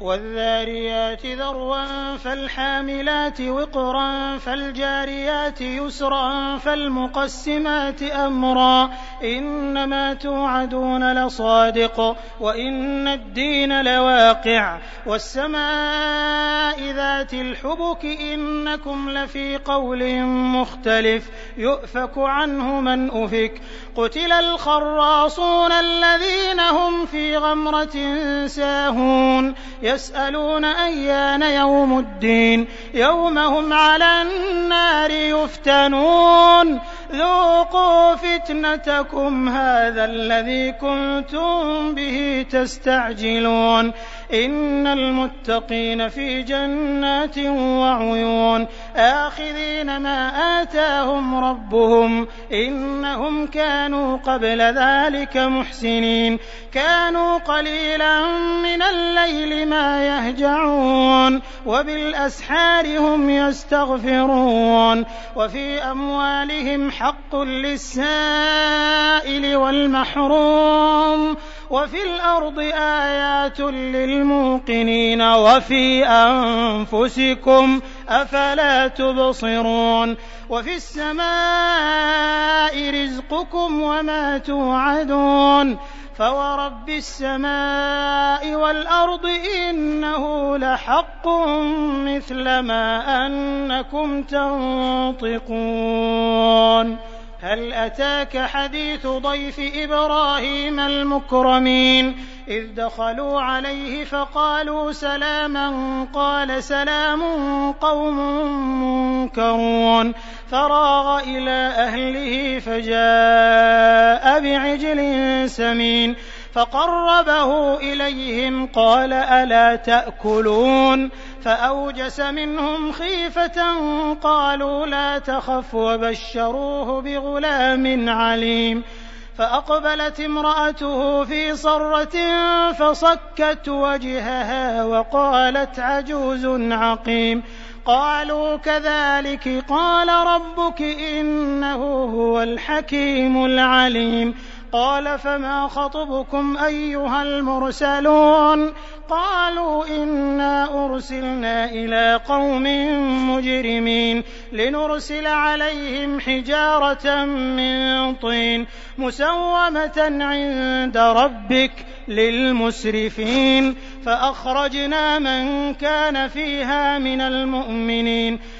والذاريات ذروا فالحاملات وقرا فالجاريات يسرا فالمقسمات أمرا إنما توعدون لصادق وإن الدين لواقع والسماء ذات الحبك إنكم لفي قول مختلف يؤفك عنه من أفك قتل الخراصون الذين هم في غمرة ساهون يسألون أيان يوم الدين يوم هم على النار يفتنون ذوقوا فتنتكم هذا الذي كنتم به تستعجلون إن المتقين في جنات وعيون آخذين ما آتاهم ربهم إنهم كانوا قبل ذلك محسنين كانوا قليلا من الليل ما يهجعون وبالأسحار هم يستغفرون وفي أموالهم حق للسائل والمحروم وفي الأرض آيات للموقنين وفي أنفسكم أفلا تبصرون وفي السماء رزقكم وما توعدون فورب السماء والأرض إنه لحق مثل ما أنكم تنطقون هل أتاك حديث ضيف إبراهيم المكرمين؟ إذ دخلوا عليه فقالوا سلاما قال سلام قوم منكرون. فراغ إلى أهله فجاء بعجل سمين. فقربه إليهم قال ألا تأكلون فأوجس منهم خيفة قالوا لا تخف وبشروه بغلام عليم فأقبلت امرأته في صرة فصكت وجهها وقالت عجوز عقيم قالوا كذلك قال ربك إنه هو الحكيم العليم قال فما خطبكم أيها المرسلون؟ قالوا إنا أرسلنا إلى قوم مجرمين لنرسل عليهم حجارة من طين مسومة عند ربك للمسرفين فأخرجنا من كان فيها من المؤمنين.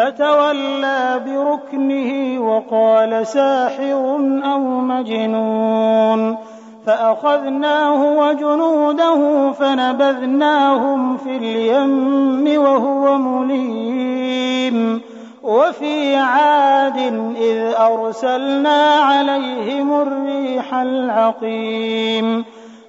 فتولى بركنه وقال ساحر أو مجنون فأخذناه وجنوده فنبذناهم في اليم وهو مليم وفي عاد إذ أرسلنا عليهم الريح العقيم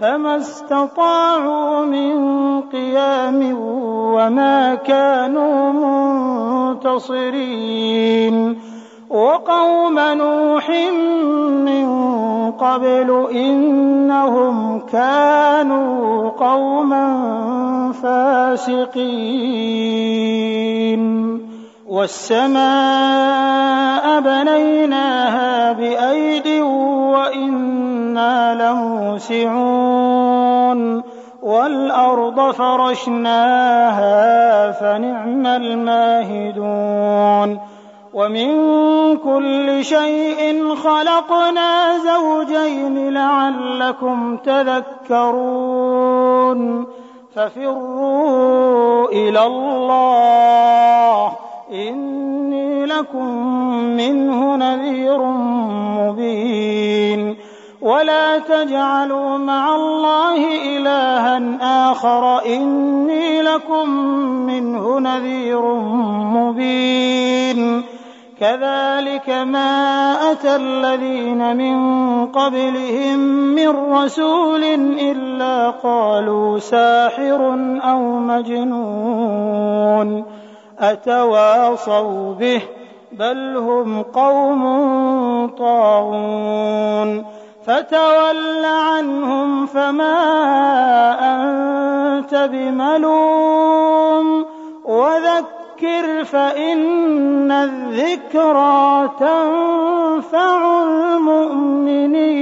فما استطاعوا من قيام وما كانوا منتصرين. وقوم نوح من قبل إنهم كانوا قوما فاسقين. والسماء بنيناها بأيد وإنا لموسعون والأرض فرشناها فنعم الماهدون. ومن كل شيء خلقنا زوجين لعلكم تذكرون. ففروا إلى الله إِنِّي لَكُم مِّنْهُ نَذِيرٌ مُّبِينٌ. ولا تجعلوا مع الله إلها آخر إني لكم منه نذير مبين كذلك ما أتى الذين من قبلهم من رسول إلا قالوا ساحر أو مجنون أتواصوا به بل هم قوم طاغون فتول عنهم فما أنت بملوم وذكر فإن الذكرى تنفع المؤمنين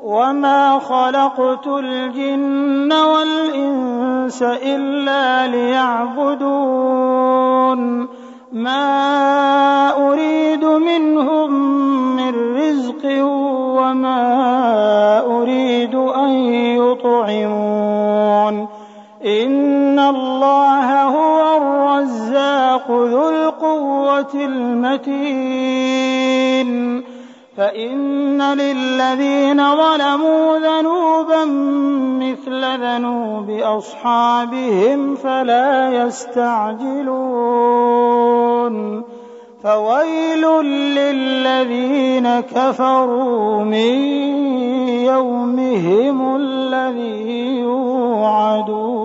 وما خلقت الجن والإنس إلا ليعبدون ما أريد منهم من رزق وما أريد أن يطعمون إن الله هو الرزاق ذو القوة المتين فإن للذين ظلموا ذنوبا مثل ذنوب أصحابهم فلا يستعجلون. فويل للذين كفروا من يومهم الذي يوعدون.